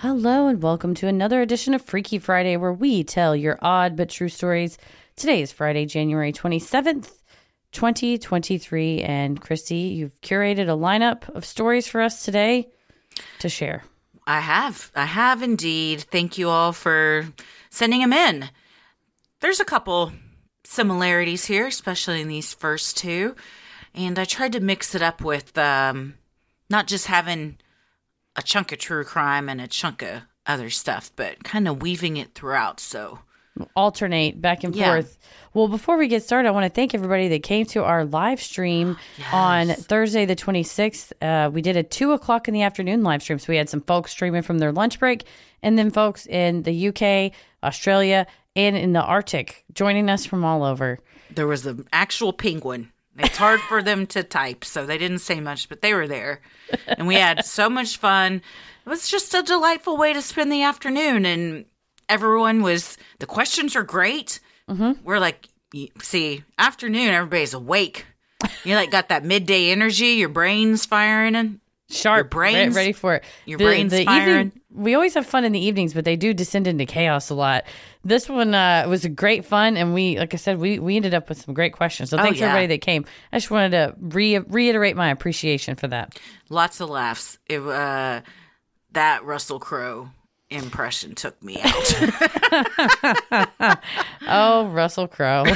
Hello, and welcome to another edition of Freaky Friday, where we tell your odd but true stories. Today is Friday, January 27th, 2023. And Christy, you've curated a lineup of stories for us today to share. I have. I have indeed. Thank you all for sending them in. There's a couple similarities here, especially in these first two. And I tried to mix it up with um, not just having a chunk of true crime and a chunk of other stuff, but kind of weaving it throughout. So, alternate back and Yeah. forth. Well, before we get started, I want to thank everybody that came to our live stream on Thursday, the 26th. Uh, we did a two o'clock in the afternoon live stream. So we had some folks streaming from their lunch break, and then folks in the UK, Australia, and in the Arctic joining us from all over. there was an actual penguin. It's hard for them to type, so they didn't say much, but they were there. And we had so much fun. It was just a delightful way to spend the afternoon. And everyone was, the questions are great. Mm-hmm. We're like, see, afternoon, everybody's awake. You like got that midday energy, your brain's firing. And Sharp, Your brains- ready for it. your brain's firing. We always have fun in the evenings, but they do descend into chaos a lot. This one uh, was a great fun, and we, like I said, we we ended up with some great questions. So Oh, thanks yeah. everybody that came. I just wanted to re- reiterate my appreciation for that. lots of laughs. It, uh, that Russell Crowe impression took me out. Oh, Russell Crowe.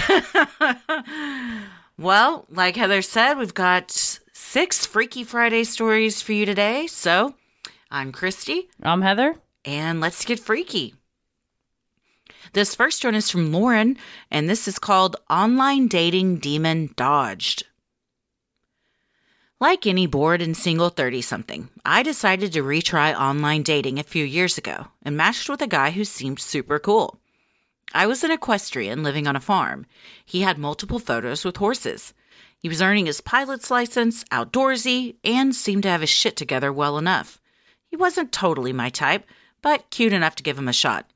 Well, like Heather said, we've got six Freaky Friday stories for you today. So I'm Christy, I'm Heather. and let's get freaky. This first one is from Lauren, and this is called Online Dating Demon Dodged. Like any bored and single 30 something, I decided to retry online dating a few years ago and matched with a guy who seemed super cool. I was an equestrian living on a farm. He had multiple photos with horses. He was earning his pilot's license, outdoorsy, and seemed to have his shit together well enough. He wasn't totally my type, but cute enough to give him a shot.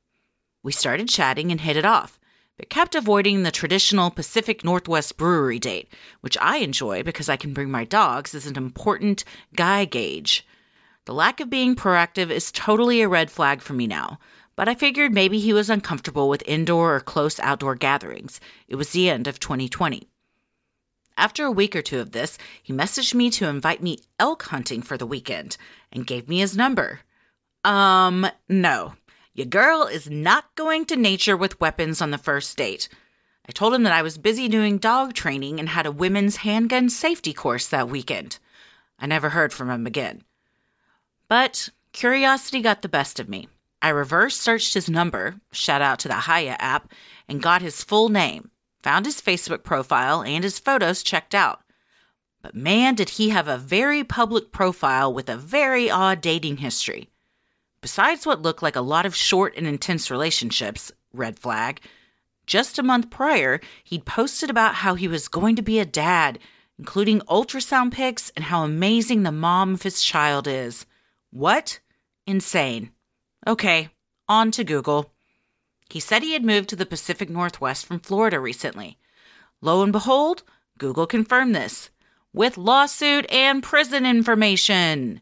We started chatting and hit it off, but kept avoiding the traditional Pacific Northwest brewery date, which I enjoy because I can bring my dogs as an important guy gauge. The lack of being proactive is totally a red flag for me now, but I figured maybe he was uncomfortable with indoor or close outdoor gatherings. It was the end of 2020. After a week or two of this, he messaged me to invite me elk hunting for the weekend and gave me his number. Um, no. Your girl is not going to nature with weapons on the first date. I told him that I was busy doing dog training and had a women's handgun safety course that weekend. I never heard from him again. But curiosity got the best of me. I reverse searched his number, shout out to the Hiya app, and got his full name, found his Facebook profile, and his photos checked out. But man, did he have a very public profile with a very odd dating history. Besides what looked like a lot of short and intense relationships, red flag, just a month prior, he'd posted about how he was going to be a dad including ultrasound pics and how amazing the mom of his child is. What? Insane. Okay, on to Google. He said he had moved to the Pacific Northwest from Florida recently. Lo and behold, Google confirmed this with lawsuit and prison information.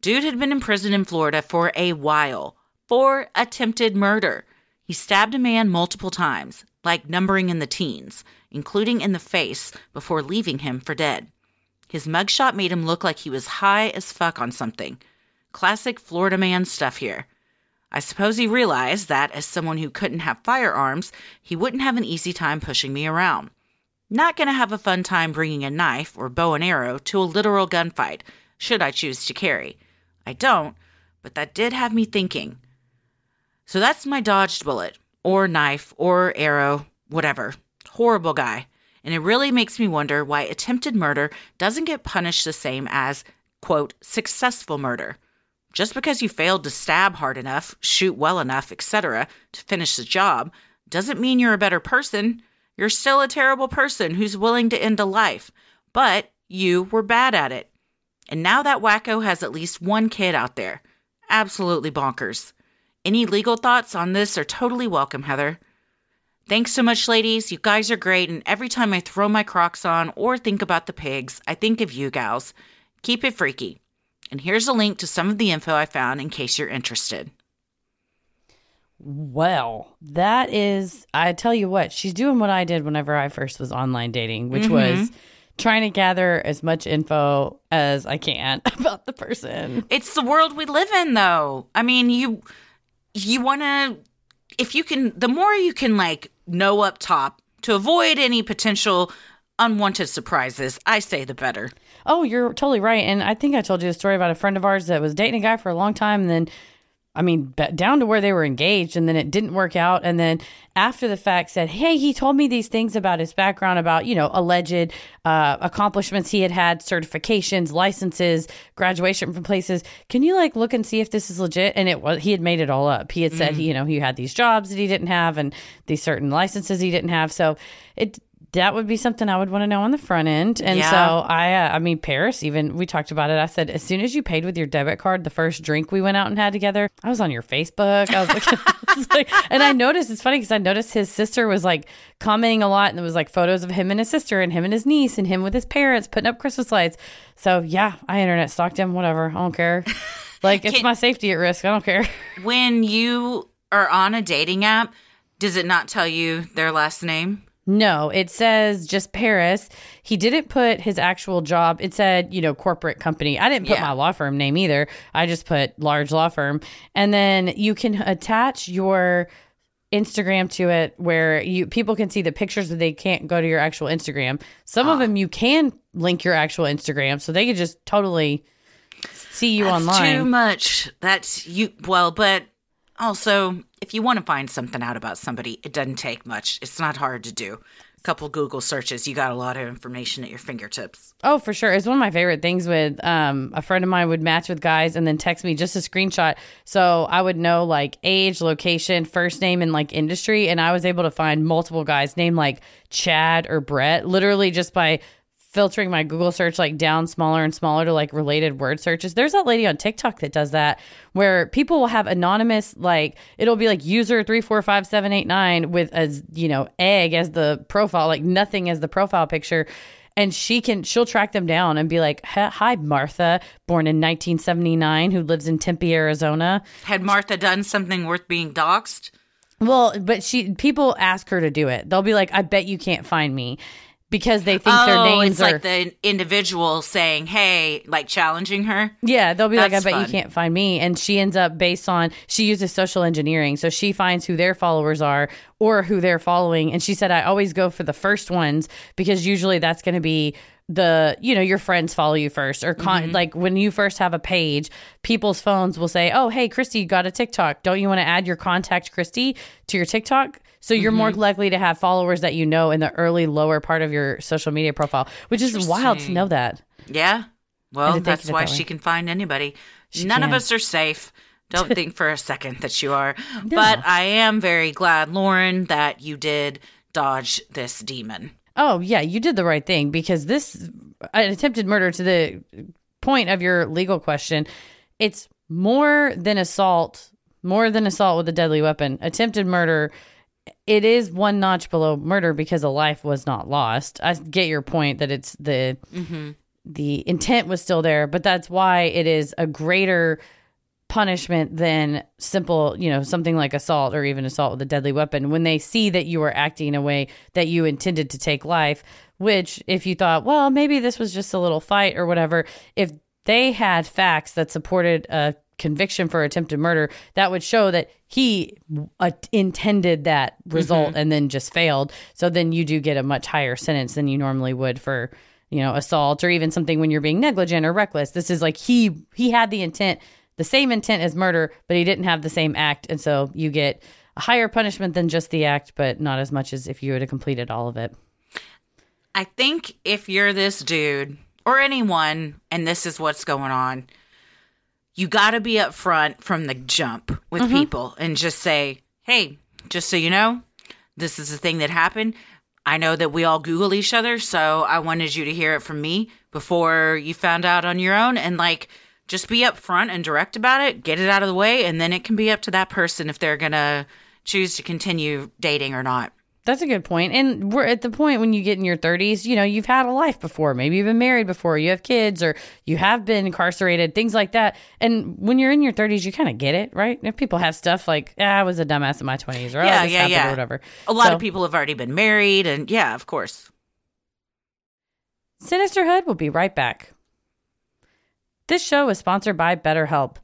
Dude had been in prison in Florida for a while for attempted murder. He stabbed a man multiple times, like numbering in the teens, including in the face, before leaving him for dead. His mugshot made him look like he was high as fuck on something. Classic Florida man stuff here. I suppose he realized that, as someone who couldn't have firearms, he wouldn't have an easy time pushing me around. Not gonna have a fun time bringing a knife or bow and arrow to a literal gunfight, should I choose to carry. I don't, but that did have me thinking. So that's my dodged bullet, or knife, or arrow, whatever. Horrible guy. And it really makes me wonder why attempted murder doesn't get punished the same as, quote, successful murder. Just because you failed to stab hard enough, shoot well enough, etc., to finish the job, doesn't mean you're a better person. You're still a terrible person who's willing to end a life, but you were bad at it. And now that wacko has at least one kid out there. Absolutely bonkers. Any legal thoughts on this are totally welcome, Heather. Thanks so much, ladies. You guys are great, and every time I throw my crocs on or think about the pigs, I think of you gals. Keep it freaky. And here's a link to some of the info I found in case you're interested. Well, that is, I tell you what, she's doing what I did whenever I first was online dating, which mm-hmm. was trying to gather as much info as I can about the person. It's the world we live in, though. I mean, you you want to if you can the more you can like know up top to avoid any potential unwanted surprises, I say the better. Oh, you're totally right. And I think I told you a story about a friend of ours that was dating a guy for a long time and then I mean, down to where they were engaged, and then it didn't work out. And then after the fact, said, "Hey, he told me these things about his background, about you know alleged uh, accomplishments he had had, certifications, licenses, graduation from places. Can you like look and see if this is legit?" And it was he had made it all up. He had said, mm. you know, he had these jobs that he didn't have, and these certain licenses he didn't have. So it that would be something I would want to know on the front end. And yeah. so I, uh, I mean, Paris, even we talked about it. I said, as soon as you paid with your debit card, the first drink we went out and had together, I was on your Facebook. I was, I was like, and I noticed it's funny because I noticed his sister was like commenting a lot, and there was like photos of him and his sister, and him and his niece, and him with his parents putting up Christmas lights. So yeah, I internet stalked him. Whatever, I don't care. Like it's Can, my safety at risk. I don't care. When you are on a dating app, does it not tell you their last name? No, it says just Paris. He didn't put his actual job. It said, you know, corporate company. I didn't put yeah. my law firm name either. I just put large law firm. And then you can attach your Instagram to it where you people can see the pictures but they can't go to your actual Instagram. Some of ah. them you can link your actual Instagram so they could just totally see you That's online. Too much. That's you well, but also, if you want to find something out about somebody, it doesn't take much. It's not hard to do. A couple Google searches, you got a lot of information at your fingertips. Oh, for sure. It's one of my favorite things with um, a friend of mine would match with guys and then text me just a screenshot. So I would know like age, location, first name, and like industry. And I was able to find multiple guys named like Chad or Brett, literally just by filtering my Google search like down smaller and smaller to like related word searches. There's that lady on TikTok that does that where people will have anonymous like it'll be like user three four five seven eight nine with as you know egg as the profile, like nothing as the profile picture. And she can she'll track them down and be like, "Hi, Martha, born in 1979, who lives in Tempe, Arizona." Had Martha done something worth being doxxed? Well, but she people ask her to do it. They'll be like, "I bet you can't find me." Because they think oh, their names it's are like the individual saying, "Hey," like challenging her. Yeah, they'll be That's like, "I bet fun. you can't find me," and she ends up based on she uses social engineering, so she finds who their followers are or who they're following, and she said, "I always go for the first ones because usually that's going to be." the you know your friends follow you first or con- mm-hmm. like when you first have a page people's phones will say oh hey christy you got a tiktok don't you want to add your contact christy to your tiktok so you're mm-hmm. more likely to have followers that you know in the early lower part of your social media profile, which is wild to know that. Yeah. Well, that's why that she can find anybody. She None can. of us are safe. Don't think for a second that you are. No. But I am very glad, Lauren, that you did dodge this demon. Oh, yeah, you did the right thing because this an attempted murder to the point of your legal question, it's more than assault, more than assault with a deadly weapon. Attempted murder, it is one notch below murder because a life was not lost. I get your point that it's the mm-hmm. the intent was still there, but that's why it is a greater punishment than simple, you know, something like assault or even assault with a deadly weapon. When they see that you were acting in a way that you intended to take life, which if you thought, well, maybe this was just a little fight or whatever, if they had facts that supported a conviction for attempted murder, that would show that he uh, intended that result and then just failed. So then you do get a much higher sentence than you normally would for, you know, assault or even something when you're being negligent or reckless. This is like he he had the intent, the same intent as murder, but he didn't have the same act, and so you get a higher punishment than just the act, but not as much as if you would have completed all of it. I think if you're this dude or anyone and this is what's going on, you got to be upfront from the jump with mm-hmm. people and just say, hey, just so you know, this is the thing that happened. I know that we all Google each other, so I wanted you to hear it from me before you found out on your own. And like, just be upfront and direct about it, get it out of the way, and then it can be up to that person if they're going to choose to continue dating or not. That's a good point. And we're at the point when you get in your 30s, you know, you've had a life before. Maybe you've been married before, you have kids, or you have been incarcerated, things like that. And when you're in your 30s, you kind of get it, right? If people have stuff like, ah, I was a dumbass in my 20s, or oh, Yeah, this yeah, yeah. or whatever. A lot So- of people have already been married, and yeah, of course. Sinisterhood will be right back. This show is sponsored by BetterHelp.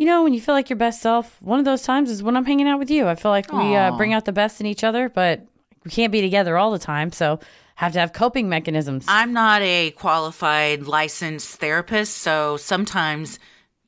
You know, when you feel like your best self, one of those times is when I'm hanging out with you. I feel like we uh, bring out the best in each other, but we can't be together all the time. So have to have coping mechanisms. I'm not a qualified licensed therapist, so sometimes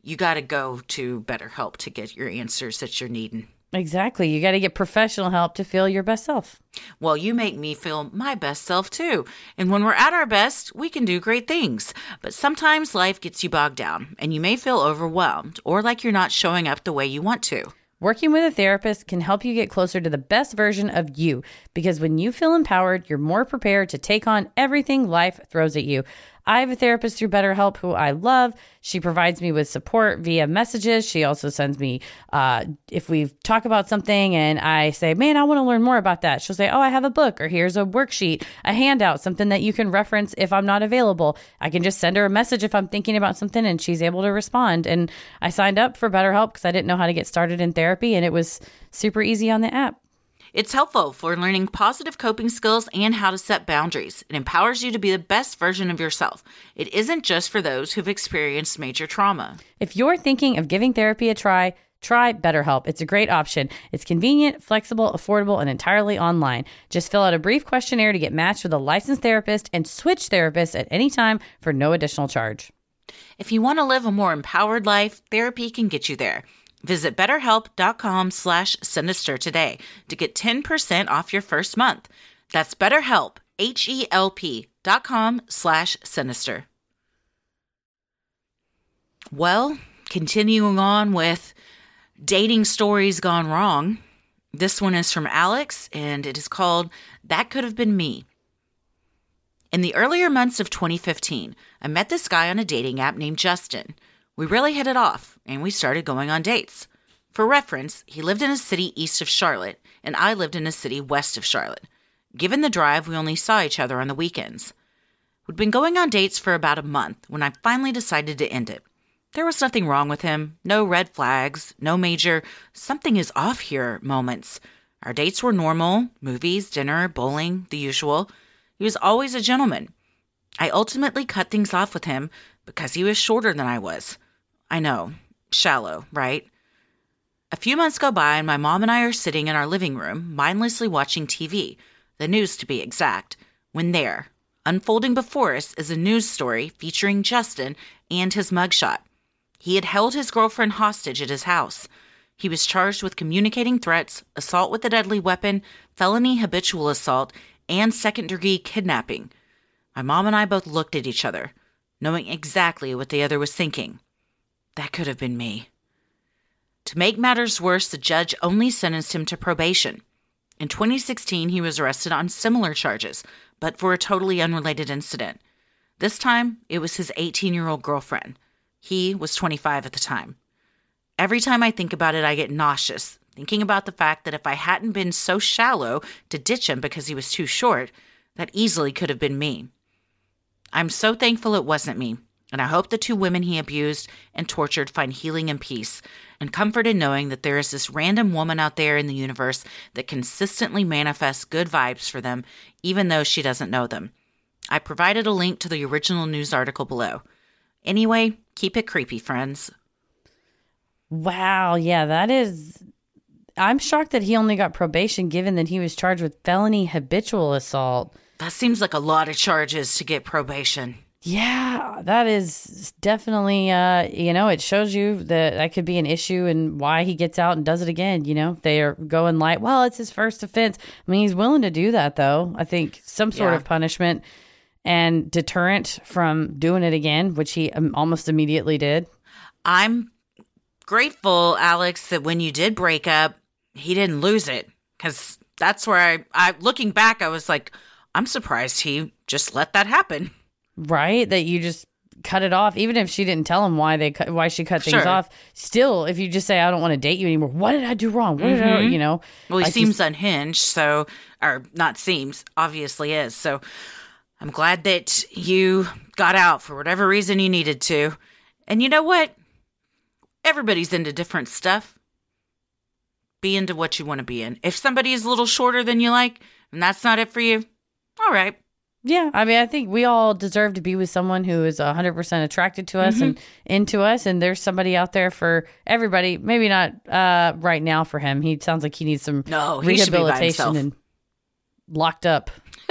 you got to go to BetterHelp to get your answers that you're needing. Exactly. You got to get professional help to feel your best self. Well, you make me feel my best self too. And when we're at our best, we can do great things. But sometimes life gets you bogged down, and you may feel overwhelmed or like you're not showing up the way you want to. Working with a therapist can help you get closer to the best version of you because when you feel empowered, you're more prepared to take on everything life throws at you. I have a therapist through BetterHelp who I love. She provides me with support via messages. She also sends me, uh, if we talk about something and I say, man, I want to learn more about that, she'll say, oh, I have a book or here's a worksheet, a handout, something that you can reference if I'm not available. I can just send her a message if I'm thinking about something and she's able to respond. And I signed up for BetterHelp because I didn't know how to get started in therapy and it was super easy on the app. It's helpful for learning positive coping skills and how to set boundaries. It empowers you to be the best version of yourself. It isn't just for those who've experienced major trauma. If you're thinking of giving therapy a try, try BetterHelp. It's a great option. It's convenient, flexible, affordable, and entirely online. Just fill out a brief questionnaire to get matched with a licensed therapist and switch therapists at any time for no additional charge. If you want to live a more empowered life, therapy can get you there. Visit betterhelp.com slash sinister today to get 10% off your first month. That's betterhelp, H-E-L-P dot com slash sinister. Well, continuing on with dating stories gone wrong. This one is from Alex and it is called That Could Have Been Me. In the earlier months of 2015, I met this guy on a dating app named Justin. We really hit it off, and we started going on dates. For reference, he lived in a city east of Charlotte, and I lived in a city west of Charlotte. Given the drive, we only saw each other on the weekends. We'd been going on dates for about a month when I finally decided to end it. There was nothing wrong with him, no red flags, no major something is off here moments. Our dates were normal movies, dinner, bowling, the usual. He was always a gentleman. I ultimately cut things off with him because he was shorter than I was. I know, shallow, right? A few months go by, and my mom and I are sitting in our living room, mindlessly watching TV, the news to be exact, when there, unfolding before us, is a news story featuring Justin and his mugshot. He had held his girlfriend hostage at his house. He was charged with communicating threats, assault with a deadly weapon, felony habitual assault, and second degree kidnapping. My mom and I both looked at each other, knowing exactly what the other was thinking. That could have been me. To make matters worse, the judge only sentenced him to probation. In 2016, he was arrested on similar charges, but for a totally unrelated incident. This time, it was his 18 year old girlfriend. He was 25 at the time. Every time I think about it, I get nauseous, thinking about the fact that if I hadn't been so shallow to ditch him because he was too short, that easily could have been me. I'm so thankful it wasn't me, and I hope the two women he abused and tortured find healing and peace and comfort in knowing that there is this random woman out there in the universe that consistently manifests good vibes for them, even though she doesn't know them. I provided a link to the original news article below. Anyway, keep it creepy, friends. Wow. Yeah, that is. I'm shocked that he only got probation given that he was charged with felony habitual assault. That seems like a lot of charges to get probation. Yeah, that is definitely, uh, you know, it shows you that that could be an issue and why he gets out and does it again. You know, they are going light. well, it's his first offense. I mean, he's willing to do that, though. I think some sort Yeah. of punishment and deterrent from doing it again, which he um, almost immediately did. I'm grateful, Alex, that when you did break up, he didn't lose it. Because that's where I, I, looking back, I was like, I'm surprised he just let that happen. Right that you just cut it off even if she didn't tell him why they cut why she cut things Sure. off still if you just say i don't want to date you anymore what did i do wrong what did I, mm-hmm. you know Well, he like seems unhinged, so, or not seems, obviously is. So I'm glad that you got out for whatever reason you needed to. And you know what? Everybody's into different stuff. Be into what you want to be in. If somebody is a little shorter than you like, and that's not it for you, all right. Yeah, I mean, I think we all deserve to be with someone who is 100% attracted to us and into us. And there's somebody out there for everybody. Maybe not uh, right now for him. He sounds like he needs some No, he should be by rehabilitation and locked up.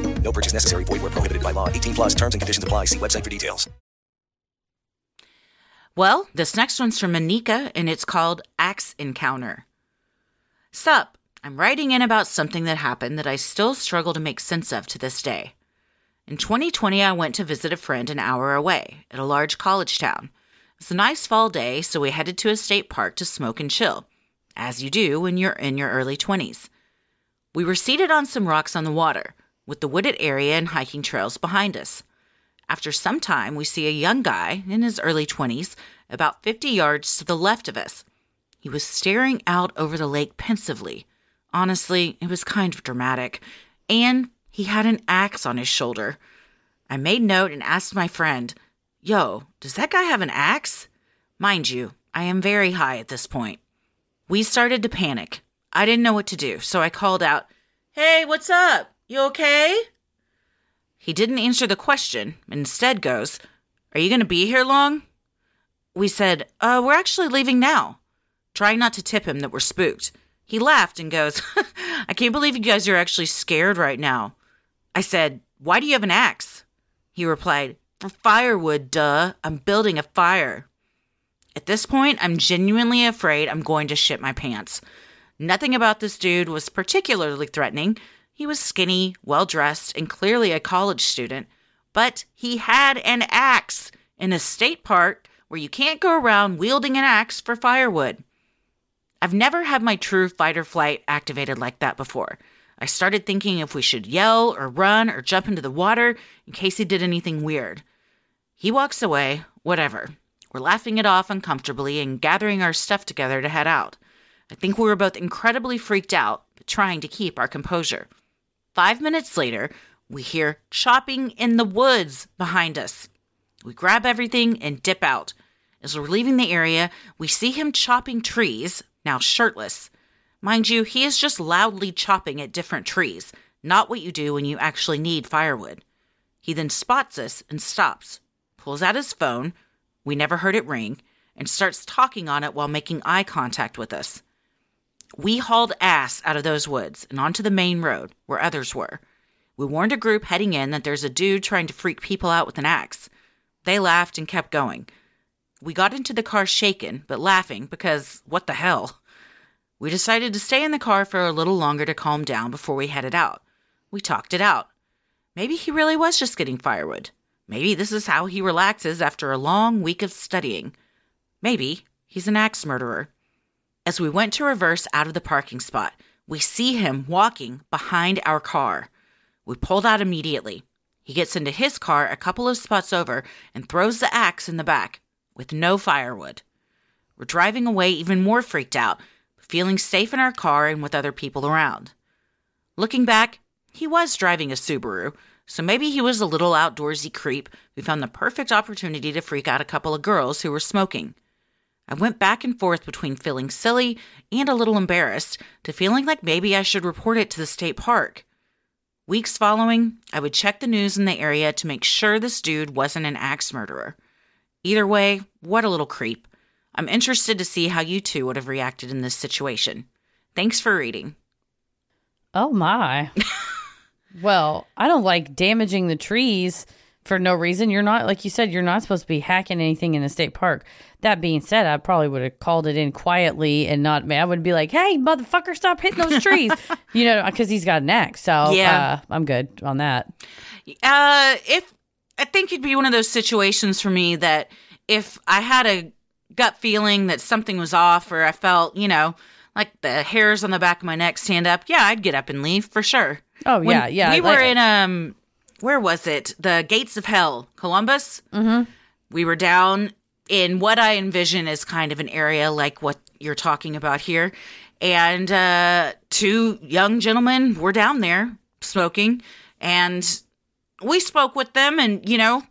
No purchase necessary. Void where prohibited by law. 18 plus terms and conditions apply. See website for details. Well, this next one's from Anika, and it's called Axe Encounter. Sup, I'm writing in about something that happened that I still struggle to make sense of to this day. In 2020, I went to visit a friend an hour away at a large college town. It's a nice fall day, so we headed to a state park to smoke and chill, as you do when you're in your early 20s. We were seated on some rocks on the water, with the wooded area and hiking trails behind us. After some time, we see a young guy in his early 20s, about 50 yards to the left of us. He was staring out over the lake pensively. Honestly, it was kind of dramatic. And he had an axe on his shoulder. I made note and asked my friend, Yo, does that guy have an axe? Mind you, I am very high at this point. We started to panic. I didn't know what to do, so I called out, Hey, what's up? You okay? He didn't answer the question, instead goes, Are you going to be here long? We said, Uh, we're actually leaving now. Trying not to tip him that we're spooked. He laughed and goes, I can't believe you guys are actually scared right now. I said, Why do you have an axe? He replied, For firewood, duh. I'm building a fire. At this point, I'm genuinely afraid I'm going to shit my pants. Nothing about this dude was particularly threatening. He was skinny, well dressed, and clearly a college student, but he had an axe, in a state park where you can't go around wielding an axe for firewood. I've never had my true fight or flight activated like that before. I started thinking if we should yell or run or jump into the water in case he did anything weird. He walks away, whatever. We're laughing it off uncomfortably and gathering our stuff together to head out. I think we were both incredibly freaked out, but trying to keep our composure. Five minutes later, we hear chopping in the woods behind us. We grab everything and dip out. As we're leaving the area, we see him chopping trees, now shirtless. Mind you, he is just loudly chopping at different trees, not what you do when you actually need firewood. He then spots us and stops, pulls out his phone, we never heard it ring, and starts talking on it while making eye contact with us. We hauled ass out of those woods and onto the main road where others were. We warned a group heading in that there's a dude trying to freak people out with an axe. They laughed and kept going. We got into the car shaken, but laughing because what the hell? We decided to stay in the car for a little longer to calm down before we headed out. We talked it out. Maybe he really was just getting firewood. Maybe this is how he relaxes after a long week of studying. Maybe he's an axe murderer. As we went to reverse out of the parking spot, we see him walking behind our car. We pulled out immediately. He gets into his car a couple of spots over and throws the axe in the back with no firewood. We're driving away even more freaked out feeling safe in our car and with other people around. Looking back, he was driving a Subaru, so maybe he was a little outdoorsy creep who found the perfect opportunity to freak out a couple of girls who were smoking. I went back and forth between feeling silly and a little embarrassed to feeling like maybe I should report it to the state park. Weeks following, I would check the news in the area to make sure this dude wasn't an axe murderer. Either way, what a little creep. I'm interested to see how you two would have reacted in this situation. Thanks for reading. Oh my. well, I don't like damaging the trees for no reason. You're not, like you said, you're not supposed to be hacking anything in a state park. That being said, I probably would have called it in quietly and not, I would be like, hey, motherfucker, stop hitting those trees, you know, because he's got an axe. So yeah. Uh, I'm good on that. Uh, if I think it'd be one of those situations for me that if I had a gut feeling that something was off or I felt, you know, like the hairs on the back of my neck stand up, yeah, I'd get up and leave for sure. Oh when yeah, yeah. We like, were in um where was it? The Gates of Hell, Columbus. Mm-hmm. We were down in what I envision as kind of an area like what you're talking about here. And uh, two young gentlemen were down there smoking, and we spoke with them, and you know,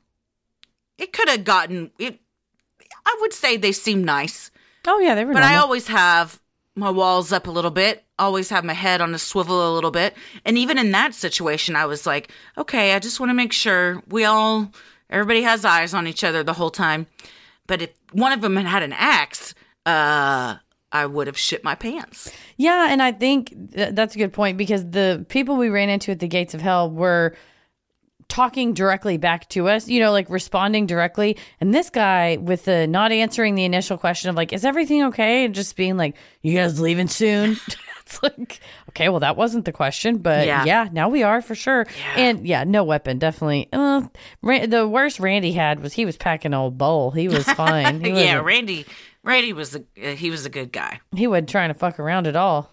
it could have gotten it I would say they seem nice. Oh yeah, they were. But normal. I always have my walls up a little bit. Always have my head on a swivel a little bit. And even in that situation, I was like, okay, I just want to make sure we all, everybody has eyes on each other the whole time. But if one of them had had an axe, uh, I would have shit my pants. Yeah, and I think th- that's a good point because the people we ran into at the gates of hell were talking directly back to us, you know, like responding directly. And this guy with the not answering the initial question of like, is everything okay? And just being like, you guys leaving soon? it's like, okay, well, that wasn't the question, but yeah, yeah now we are for sure. Yeah. And yeah, no weapon, definitely. Uh, the worst Randy had was he was packing old bowl. He was fine. He yeah, Randy, Randy was a, uh, he was a good guy. He wasn't trying to fuck around at all.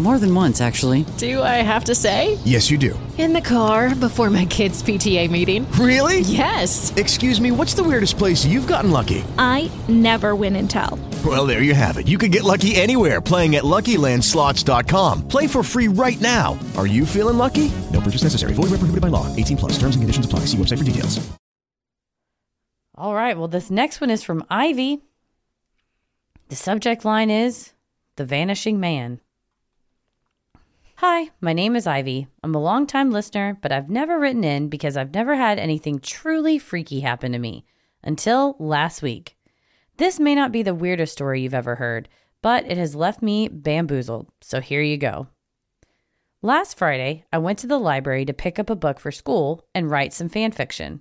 More than once, actually. Do I have to say? Yes, you do. In the car before my kids' PTA meeting. Really? Yes. Excuse me, what's the weirdest place you've gotten lucky? I never win and tell. Well, there you have it. You can get lucky anywhere playing at LuckyLandSlots.com. Play for free right now. Are you feeling lucky? No purchase necessary. Void where prohibited by law. 18 plus. Terms and conditions apply. See website for details. All right. Well, this next one is from Ivy. The subject line is The Vanishing Man. Hi, my name is Ivy. I'm a longtime listener, but I've never written in because I've never had anything truly freaky happen to me until last week. This may not be the weirdest story you've ever heard, but it has left me bamboozled, so here you go. Last Friday, I went to the library to pick up a book for school and write some fan fiction.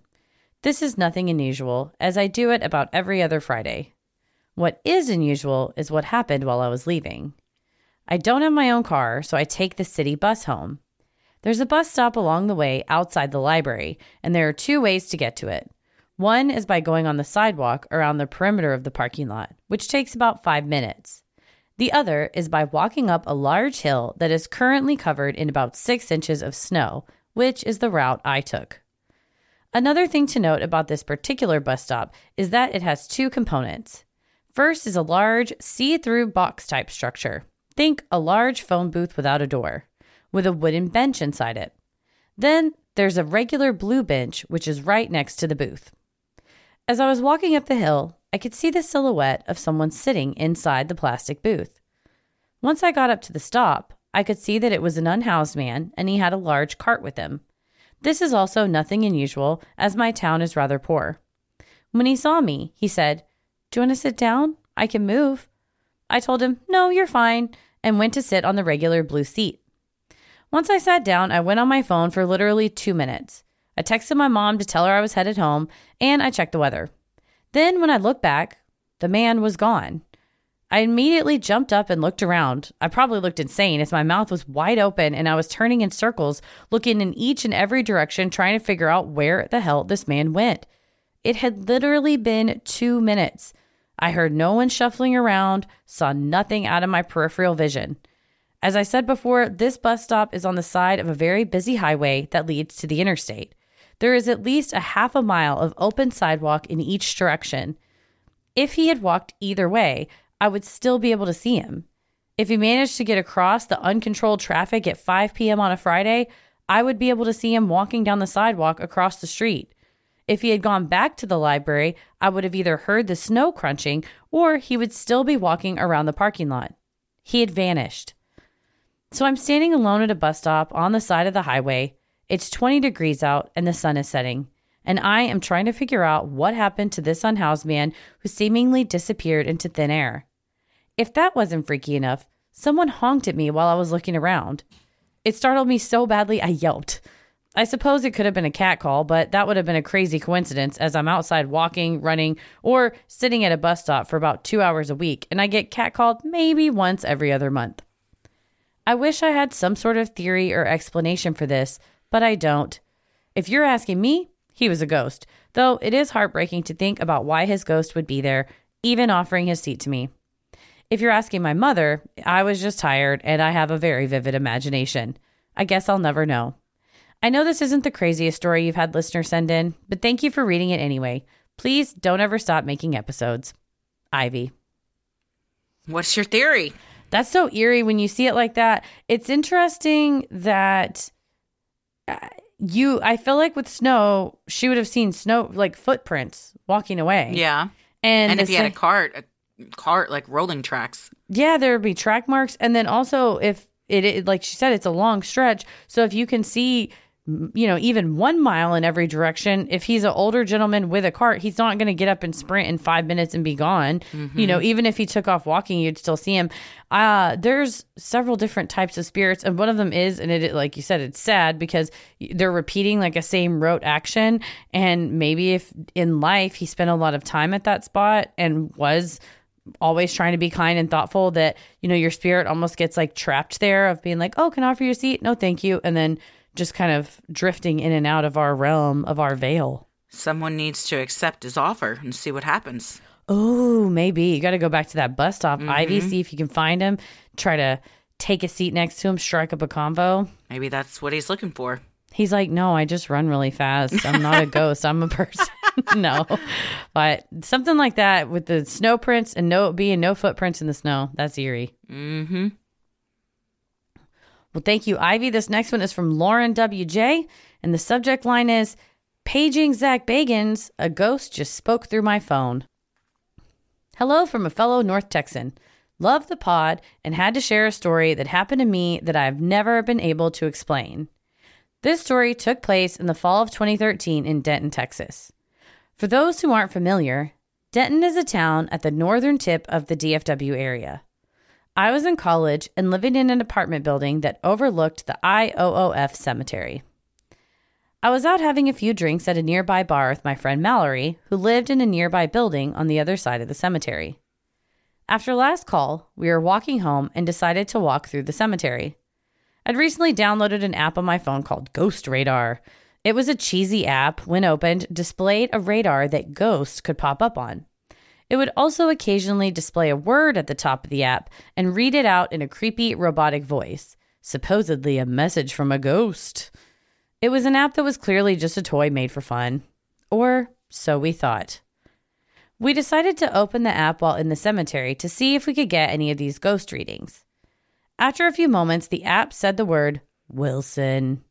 This is nothing unusual, as I do it about every other Friday. What is unusual is what happened while I was leaving. I don't have my own car, so I take the city bus home. There's a bus stop along the way outside the library, and there are two ways to get to it. One is by going on the sidewalk around the perimeter of the parking lot, which takes about five minutes. The other is by walking up a large hill that is currently covered in about six inches of snow, which is the route I took. Another thing to note about this particular bus stop is that it has two components. First is a large see through box type structure. Think a large phone booth without a door, with a wooden bench inside it. Then there's a regular blue bench, which is right next to the booth. As I was walking up the hill, I could see the silhouette of someone sitting inside the plastic booth. Once I got up to the stop, I could see that it was an unhoused man and he had a large cart with him. This is also nothing unusual, as my town is rather poor. When he saw me, he said, Do you want to sit down? I can move. I told him, No, you're fine, and went to sit on the regular blue seat. Once I sat down, I went on my phone for literally two minutes. I texted my mom to tell her I was headed home, and I checked the weather. Then, when I looked back, the man was gone. I immediately jumped up and looked around. I probably looked insane as my mouth was wide open and I was turning in circles, looking in each and every direction, trying to figure out where the hell this man went. It had literally been two minutes. I heard no one shuffling around, saw nothing out of my peripheral vision. As I said before, this bus stop is on the side of a very busy highway that leads to the interstate. There is at least a half a mile of open sidewalk in each direction. If he had walked either way, I would still be able to see him. If he managed to get across the uncontrolled traffic at 5 p.m. on a Friday, I would be able to see him walking down the sidewalk across the street. If he had gone back to the library, I would have either heard the snow crunching or he would still be walking around the parking lot. He had vanished. So I'm standing alone at a bus stop on the side of the highway. It's 20 degrees out and the sun is setting and I am trying to figure out what happened to this unhoused man who seemingly disappeared into thin air. If that wasn't freaky enough, someone honked at me while I was looking around. It startled me so badly I yelped. I suppose it could have been a cat call, but that would have been a crazy coincidence as I'm outside walking, running, or sitting at a bus stop for about two hours a week, and I get catcalled maybe once every other month. I wish I had some sort of theory or explanation for this, but I don't. If you're asking me, he was a ghost, though it is heartbreaking to think about why his ghost would be there, even offering his seat to me. If you're asking my mother, I was just tired and I have a very vivid imagination. I guess I'll never know. I know this isn't the craziest story you've had listeners send in, but thank you for reading it anyway. Please don't ever stop making episodes. Ivy. What's your theory? That's so eerie when you see it like that. It's interesting that uh, you I feel like with snow, she would have seen snow like footprints walking away. Yeah. And, And if you had a cart, a cart like rolling tracks. yeah, there would be track marks. And then also if it, it like she said, it's a long stretch. So if you can see you know, even one mile in every direction. If he's an older gentleman with a cart, he's not going to get up and sprint in five minutes and be gone. You know, even if he took off walking, you'd still see him. Uh, there's several different types of spirits, and one of them is, and it like you said, it's sad because they're repeating like a same rote action. And maybe if in life he spent a lot of time at that spot and was always trying to be kind and thoughtful that you know your spirit almost gets like trapped there of being like oh can i offer you a seat no thank you and then just kind of drifting in and out of our realm of our veil Someone needs to accept his offer and see what happens. Oh, maybe you got to go back to that bus stop, Ivy. See if you can find him. Try to take a seat next to him, strike up a convo. Maybe that's what he's looking for. He's like, no, I just run really fast. I'm not a ghost. I'm a person. no, but something like that with the snow prints and no being no footprints in the snow. That's eerie. Mm-hmm. Well, thank you, Ivy. This next one is from Lauren WJ, and the subject line is Paging Zach Bagans, a ghost just spoke through my phone. Hello from a fellow North Texan. Love the pod and had to share a story that happened to me that I've never been able to explain. This story took place in the fall of 2013 in Denton, Texas. For those who aren't familiar, Denton is a town at the northern tip of the DFW area. I was in college and living in an apartment building that overlooked the IOOF cemetery. I was out having a few drinks at a nearby bar with my friend Mallory, who lived in a nearby building on the other side of the cemetery. After last call, we were walking home and decided to walk through the cemetery. I'd recently downloaded an app on my phone called Ghost Radar. It was a cheesy app, when opened, displayed a radar that ghosts could pop up on. It would also occasionally display a word at the top of the app and read it out in a creepy robotic voice, supposedly a message from a ghost. It was an app that was clearly just a toy made for fun. Or so we thought. We decided to open the app while in the cemetery to see if we could get any of these ghost readings. After a few moments, the app said the word Wilson.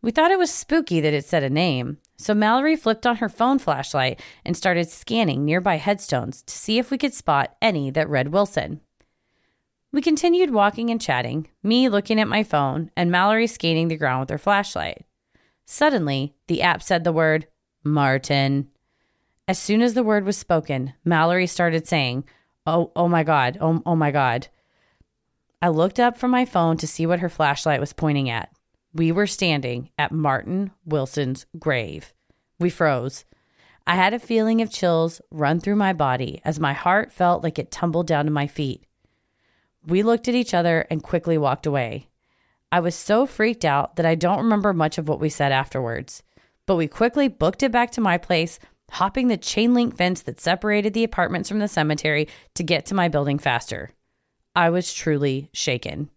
We thought it was spooky that it said a name, so Mallory flipped on her phone flashlight and started scanning nearby headstones to see if we could spot any that read Wilson. We continued walking and chatting, me looking at my phone and Mallory scanning the ground with her flashlight. Suddenly, the app said the word Martin. As soon as the word was spoken, Mallory started saying, "Oh, oh my god. Oh, oh my god." I looked up from my phone to see what her flashlight was pointing at. We were standing at Martin Wilson's grave. We froze. I had a feeling of chills run through my body as my heart felt like it tumbled down to my feet. We looked at each other and quickly walked away. I was so freaked out that I don't remember much of what we said afterwards, but we quickly booked it back to my place, hopping the chain link fence that separated the apartments from the cemetery to get to my building faster. I was truly shaken.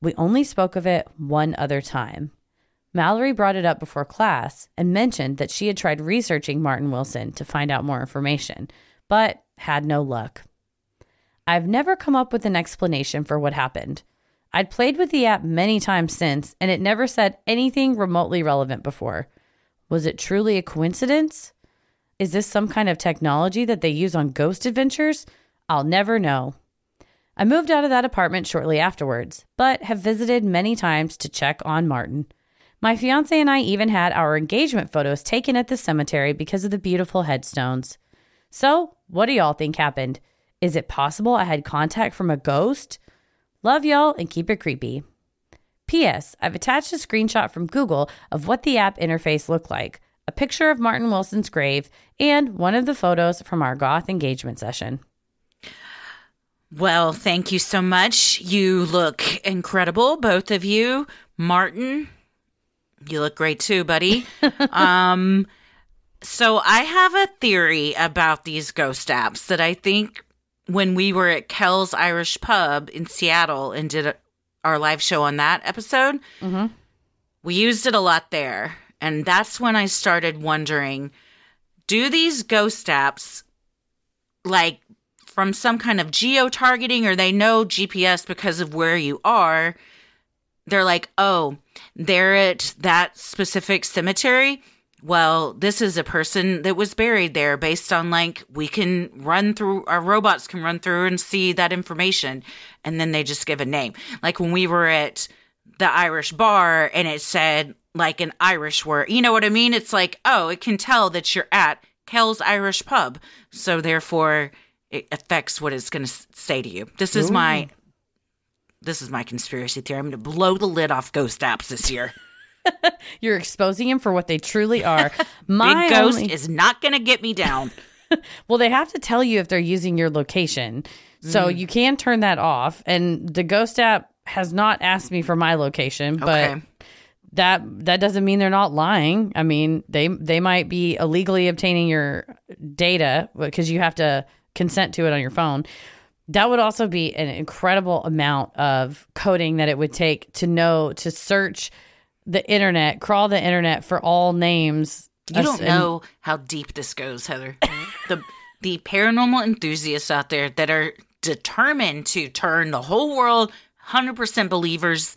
We only spoke of it one other time. Mallory brought it up before class and mentioned that she had tried researching Martin Wilson to find out more information, but had no luck. I've never come up with an explanation for what happened. I'd played with the app many times since, and it never said anything remotely relevant before. Was it truly a coincidence? Is this some kind of technology that they use on ghost adventures? I'll never know. I moved out of that apartment shortly afterwards, but have visited many times to check on Martin. My fiance and I even had our engagement photos taken at the cemetery because of the beautiful headstones. So, what do y'all think happened? Is it possible I had contact from a ghost? Love y'all and keep it creepy. P.S. I've attached a screenshot from Google of what the app interface looked like, a picture of Martin Wilson's grave, and one of the photos from our goth engagement session. Well, thank you so much. You look incredible, both of you. Martin, you look great too, buddy. um, so I have a theory about these ghost apps that I think when we were at Kells Irish Pub in Seattle and did our live show on that episode, mm-hmm. we used it a lot there. And that's when I started wondering do these ghost apps like from some kind of geo targeting or they know GPS because of where you are? They're like, oh, they're at that specific cemetery well, this is a person that was buried there based on like we can run through our robots can run through and see that information and then they just give a name. Like when we were at the Irish bar and it said like an Irish word. You know what I mean? It's like, oh, it can tell that you're at Kells Irish pub. So therefore it affects what it's going to say to you. This is Ooh. my this is my conspiracy theory. I'm going to blow the lid off ghost apps this year. You're exposing them for what they truly are. My Big Ghost only- is not going to get me down. well, they have to tell you if they're using your location. So Mm. you can turn that off. And the Ghost app has not asked me for my location, but Okay. that that doesn't mean they're not lying. I mean, they they might be illegally obtaining your data because you have to consent to it on your phone. That would also be an incredible amount of coding that it would take to know to search the internet, crawl the internet for all names. You don't know how deep this goes, Heather. the the paranormal enthusiasts out there that are determined to turn the whole world 100% believers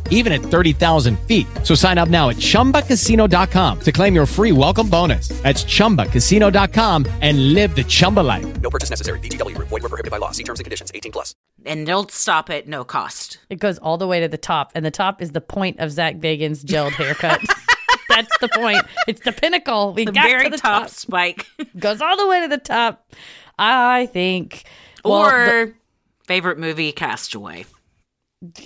even at 30,000 feet. So sign up now at chumbacasino.com to claim your free welcome bonus. That's chumbacasino.com and live the Chumba life. No purchase necessary. VGW Group. Void were prohibited by law. See terms and conditions. 18 plus. and they'll stop at no cost. It goes all the way to the top, and the top is the point of Zach Bagans' gelled haircut. That's the point. It's the pinnacle. We The got very to the top top. spike. Goes all the way to the top. I think. well, or favorite movie Castaway.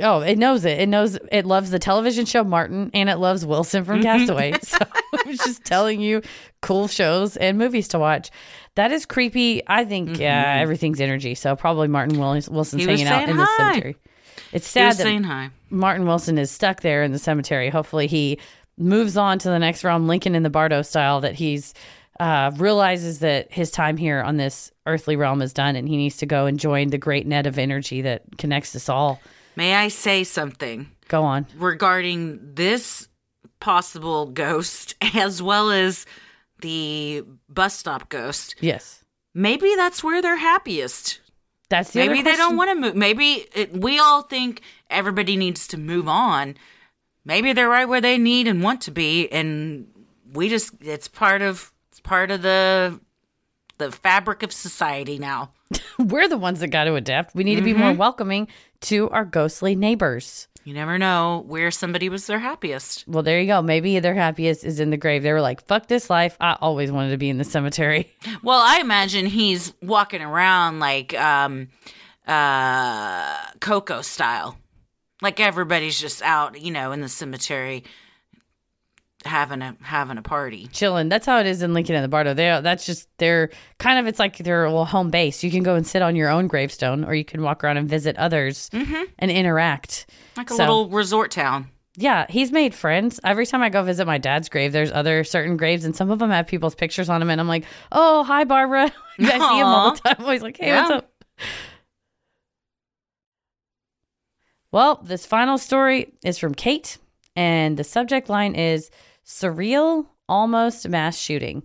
Oh, it knows it. It knows it loves the television show Martin, and it loves Wilson from Castaway. so I was just telling you cool shows and movies to watch. That is creepy. I think yeah, everything's energy. So probably Martin Willis- Wilson's hanging out in the cemetery. It's sad that saying hi. Martin Wilson is stuck there in the cemetery. Hopefully, he moves on to the next realm, Lincoln in the Bardo style. That he's uh, realizes that his time here on this earthly realm is done, and he needs to go and join the great net of energy that connects us all. May I say something Go on. regarding this possible ghost as well as the bus stop ghost? Yes, Maybe that's where they're happiest. that's the Maybe they don't want to move. Maybe it, we all think everybody needs to move on. Maybe they're right where they need and want to be, and we just it's part of it's part of the the fabric of society now. We're the ones that got to adapt. We need to be more Mm-hmm. welcoming to our ghostly neighbors. You never know where somebody was their happiest. Well, there you go. Maybe their happiest is in the grave. They were like, "Fuck this life. I always wanted to be in the cemetery." Well, I imagine he's walking around like um uh Coco style. Like everybody's just out, you know, in the cemetery having a having a party. chilling. That's how it is in Lincoln in the Bardo. They that's just they're kind of it's like their little home base. You can go and sit on your own gravestone, or you can walk around and visit others mm-hmm. and interact. Like a So- little resort town. Yeah, he's made friends. Every time I go visit my dad's grave, there's other certain graves, and some of them have people's pictures on them, and I'm like, "Oh, hi, Barbara." I see him all the time. I'm always like, "Hey, what's up?" Well, this final story is from Kate, and the subject line is surreal, almost mass shooting.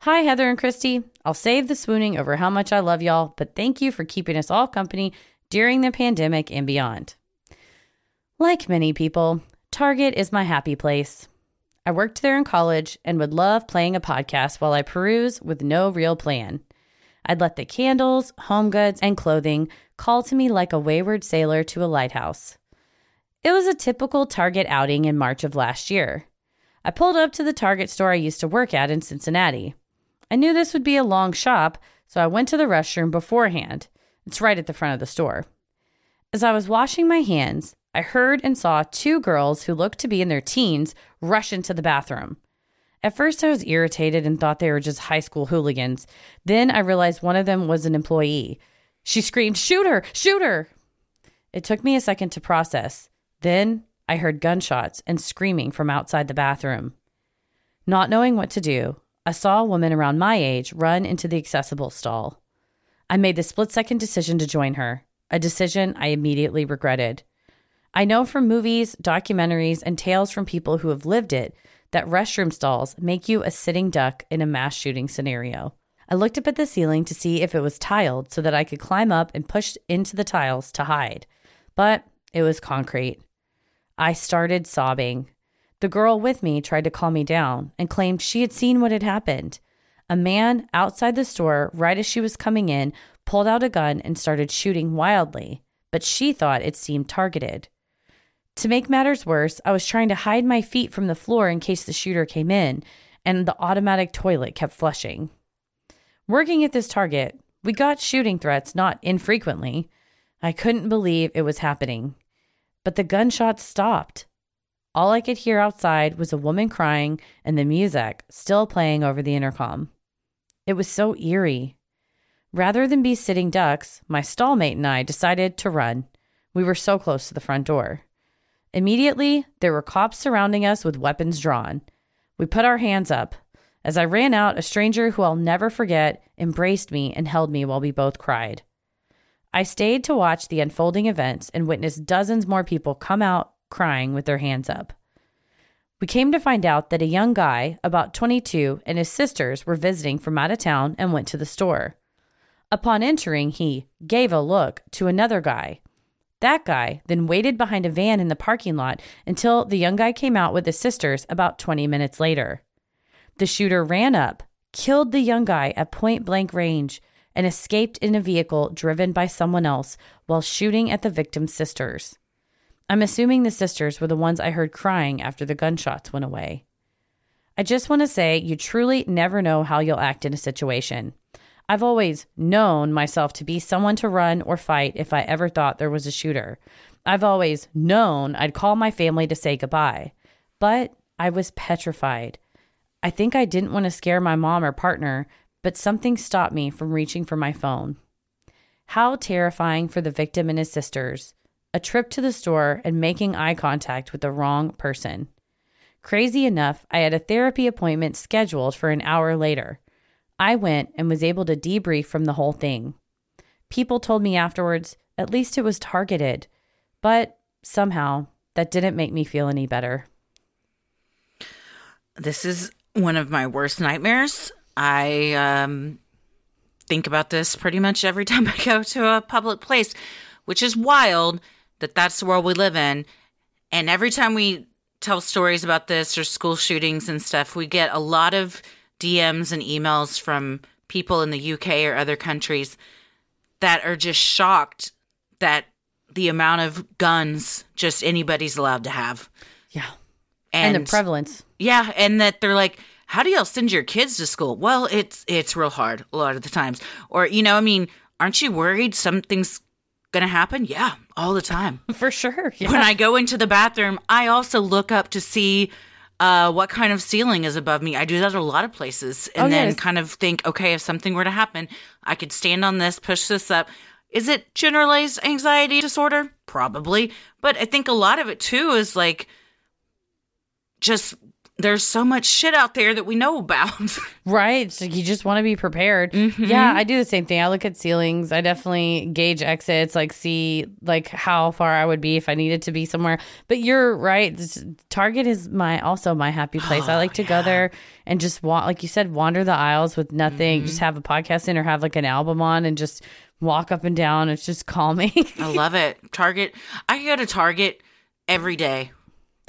Hi, Heather and Christy. I'll save the swooning over how much I love y'all, but thank you for keeping us all company during the pandemic and beyond. Like many people, Target is my happy place. I worked there in college and would love playing a podcast while I peruse with no real plan. I'd let the candles, home goods, and clothing call to me like a wayward sailor to a lighthouse. It was a typical Target outing in March of last year. I pulled up to the Target store I used to work at in Cincinnati. I knew this would be a long shop, so I went to the restroom beforehand. It's right at the front of the store. As I was washing my hands, I heard and saw two girls who looked to be in their teens rush into the bathroom. At first, I was irritated and thought they were just high school hooligans. Then I realized one of them was an employee. She screamed, Shoot her! Shoot her! It took me a second to process. Then I heard gunshots and screaming from outside the bathroom. Not knowing what to do, I saw a woman around my age run into the accessible stall. I made the split second decision to join her, a decision I immediately regretted. I know from movies, documentaries, and tales from people who have lived it that restroom stalls make you a sitting duck in a mass shooting scenario. I looked up at the ceiling to see if it was tiled so that I could climb up and push into the tiles to hide, but it was concrete. I started sobbing. The girl with me tried to calm me down and claimed she had seen what had happened. A man outside the store, right as she was coming in, pulled out a gun and started shooting wildly, but she thought it seemed targeted. To make matters worse, I was trying to hide my feet from the floor in case the shooter came in, and the automatic toilet kept flushing. Working at this target, we got shooting threats not infrequently. I couldn't believe it was happening. But the gunshots stopped. All I could hear outside was a woman crying and the music still playing over the intercom. It was so eerie. Rather than be sitting ducks, my stallmate and I decided to run. We were so close to the front door. Immediately, there were cops surrounding us with weapons drawn. We put our hands up. As I ran out, a stranger who I'll never forget embraced me and held me while we both cried. I stayed to watch the unfolding events and witnessed dozens more people come out crying with their hands up. We came to find out that a young guy, about 22, and his sisters were visiting from out of town and went to the store. Upon entering, he gave a look to another guy. That guy then waited behind a van in the parking lot until the young guy came out with his sisters about 20 minutes later. The shooter ran up, killed the young guy at point blank range, and escaped in a vehicle driven by someone else while shooting at the victim's sisters. I'm assuming the sisters were the ones I heard crying after the gunshots went away. I just want to say you truly never know how you'll act in a situation. I've always known myself to be someone to run or fight if I ever thought there was a shooter. I've always known I'd call my family to say goodbye. But I was petrified. I think I didn't want to scare my mom or partner, but something stopped me from reaching for my phone. How terrifying for the victim and his sisters. A trip to the store and making eye contact with the wrong person. Crazy enough, I had a therapy appointment scheduled for an hour later. I went and was able to debrief from the whole thing. People told me afterwards, at least it was targeted, but somehow that didn't make me feel any better. This is one of my worst nightmares. I um, think about this pretty much every time I go to a public place, which is wild that that's the world we live in. And every time we tell stories about this or school shootings and stuff, we get a lot of DMs and emails from people in the UK or other countries that are just shocked that the amount of guns just anybody's allowed to have. Yeah. And, and the prevalence. Yeah, and that they're like, how do y'all send your kids to school? Well, it's it's real hard a lot of the times. Or, you know, I mean, aren't you worried something's going to happen? Yeah, all the time. For sure. Yeah. When I go into the bathroom, I also look up to see uh, what kind of ceiling is above me. I do that at a lot of places and Oh, then yes. kind of think, okay, if something were to happen, I could stand on this, push this up. Is it generalized anxiety disorder? Probably. But I think a lot of it too is like just there's so much shit out there that we know about. Right. So you just want to be prepared. Mm-hmm. Yeah, I do the same thing. I look at ceilings. I definitely gauge exits, like see like how far I would be if I needed to be somewhere. But you're right. This- Target is my also my happy place. I like to go there and just walk like you said, wander the aisles with nothing, Mm-hmm. just have a podcast in or have like an album on and just walk up and down. It's just calming. I love it. Target. I go to Target every day.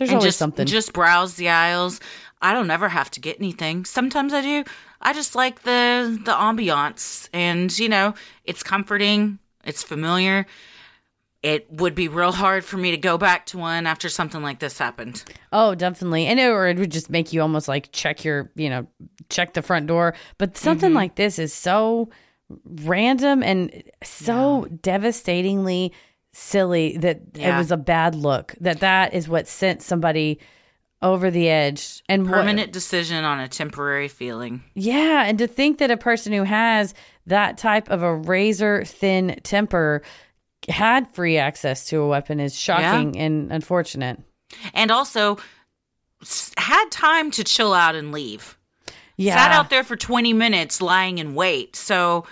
There's and always just, something. Just browse the aisles. I don't ever have to get anything. Sometimes I do. I just like the the ambiance, and you know, it's comforting. It's familiar. It would be real hard for me to go back to one after something like this happened. Oh, definitely. And it, or it would just make you almost like check your, you know, check the front door. But something Mhm. like this is so random and so devastatingly silly that it was a bad look. That that is what sent somebody over the edge. And what- Permanent decision on a temporary feeling. yeah, and to think that a person who has that type of a razor thin temper had free access to a weapon is shocking and unfortunate. And also had time to chill out and leave. Yeah. Sat out there for 20 minutes lying in wait. So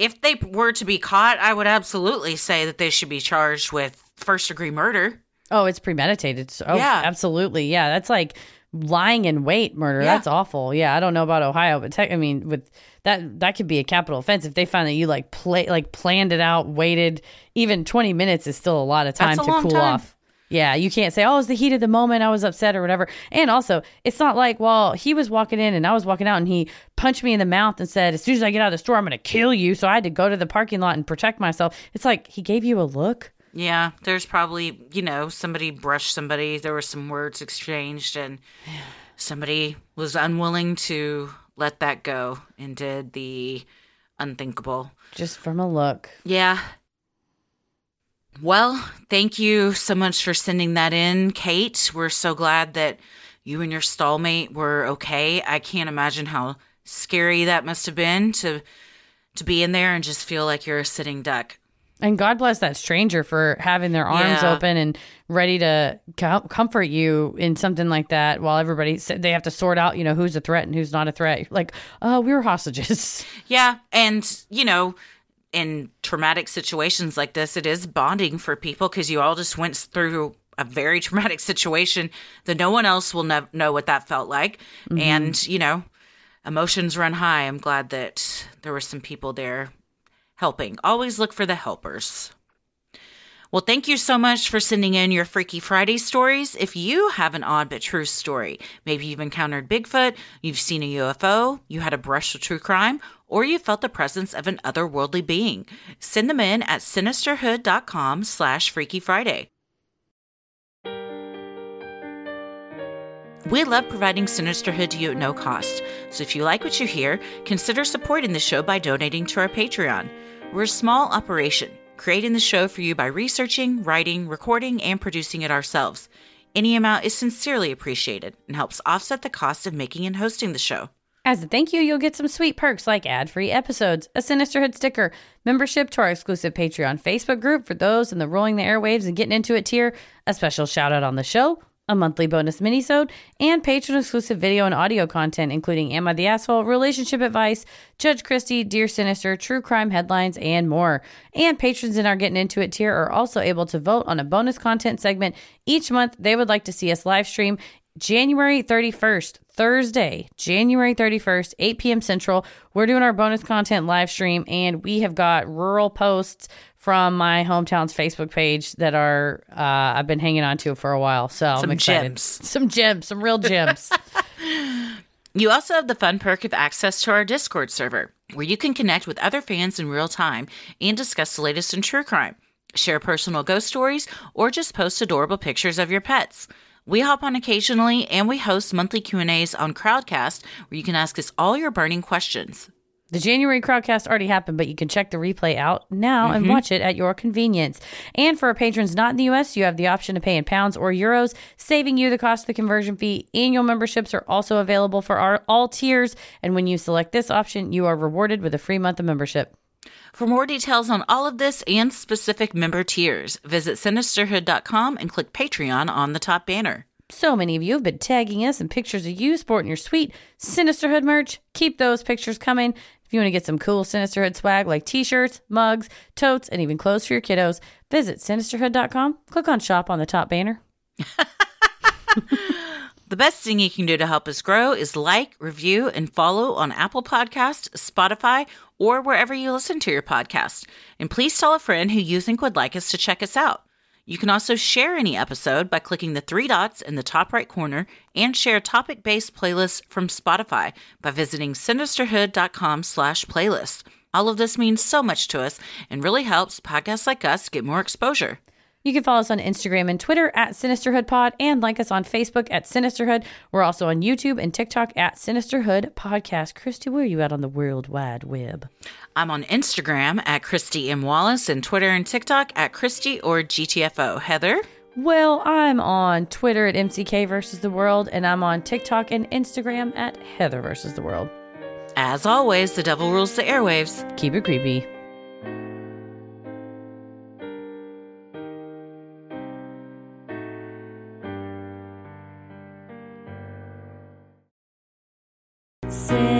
if they were to be caught, I would absolutely say that they should be charged with first degree murder. Oh, it's premeditated. Oh, Yeah. absolutely. Yeah, that's like lying in wait murder. Yeah. That's awful. Yeah, I don't know about Ohio, but tech, I mean, with that, that could be a capital offense if they find that you like play, like planned it out, waited. Even twenty minutes is still a lot of time to cool time. off. Yeah, you can't say, "Oh, it's the heat of the moment. I was upset or whatever." And also, it's not like, well, he was walking in and I was walking out, and he punched me in the mouth and said, "As soon as I get out of the store, I'm going to kill you." So I had to go to the parking lot and protect myself. It's like he gave you a look. Yeah, there's probably, you know, somebody brushed somebody. There were some words exchanged, and somebody was unwilling to let that go and did the unthinkable. Just from a look. Yeah. Well, thank you so much for sending that in, Kate. We're so glad that you and your stallmate were okay. I can't imagine how scary that must have been to to be in there and just feel like you're a sitting duck. And God bless that stranger for having their arms Yeah. open and ready to com- comfort you in something like that while everybody said they have to sort out, you know, who's a threat and who's not a threat. Like, uh, we were hostages. Yeah, and you know, in traumatic situations like this, it is bonding for people because you all just went through a very traumatic situation that no one else will nev- know what that felt like, Mhm. and you know, emotions run high. I'm glad that there were some people there helping. Always look for the helpers. Well, thank you so much for sending in your Freaky Friday stories. If you have an odd but true story, maybe you've encountered Bigfoot, you've seen a UFO, you had a brush with true crime, or you felt the presence of an otherworldly being, send them in at sinisterhood.com slash Freaky Friday. We love providing Sinisterhood to you at no cost. So if you like what you hear, consider supporting the show by donating to our Patreon. We're a small operation, creating the show for you by researching, writing, recording, and producing it ourselves. Any amount is sincerely appreciated and helps offset the cost of making and hosting the show. As a thank you, you'll get some sweet perks like ad free episodes, a Sinisterhood sticker, membership to our exclusive Patreon Facebook group for those in the Ruling the Airwaves and Getting Into It tier, a special shout out on the show, a monthly bonus minisode, and patron exclusive video and audio content, including Am I the Asshole, relationship advice, Judge Christy, Dear Sinister, true crime headlines, and more. And patrons in our Getting Into It tier are also able to vote on a bonus content segment each month they would like to see us live stream January 31st, Thursday, January 31st, 8 p.m. Central. We're doing our bonus content live stream, and we have got rural posts from my hometown's Facebook page that are uh, I've been hanging on to for a while. So Some I'm excited. gems. Some gems, some real gems. You also have the fun perk of access to our Discord server, where you can connect with other fans in real time and discuss the latest in true crime, share personal ghost stories, or just post adorable pictures of your pets. We hop on occasionally and we host monthly Q&As on Crowdcast where you can ask us all your burning questions. The January crowdcast already happened, but you can check the replay out now and Mhm. watch it at your convenience. And for our patrons not in the US, you have the option to pay in pounds or euros, saving you the cost of the conversion fee. Annual memberships are also available for our all tiers, and when you select this option, you are rewarded with a free month of membership. For more details on all of this and specific member tiers, visit sinisterhood.com and click Patreon on the top banner. So many of you have been tagging us in pictures of you sporting your sweet Sinisterhood merch. Keep those pictures coming. If you want to get some cool Sinisterhood swag like t shirts, mugs, totes, and even clothes for your kiddos, visit sinisterhood.com. Click on shop on the top banner. The best thing you can do to help us grow is like, review, and follow on Apple Podcast, Spotify, or wherever you listen to your podcast. And please tell a friend who you think would like us to check us out. You can also share any episode by clicking the three dots in the top right corner and share topic-based playlists from Spotify by visiting sinisterhood.com slash playlist. All of this means so much to us and really helps podcasts like us get more exposure. You can follow us on Instagram and Twitter at SinisterhoodPod and like us on Facebook at Sinisterhood. We're also on YouTube and TikTok at Sinisterhood Podcast. Christy, where are you at on the World Wide Web? I'm on Instagram at Christy M. Wallace and Twitter and TikTok at Christy or GTFO. Heather? Well, I'm on Twitter at MCK versus the world, and I'm on TikTok and Instagram at Heather versus the world. As always, the devil rules the airwaves. Keep it creepy. Sinisterhood.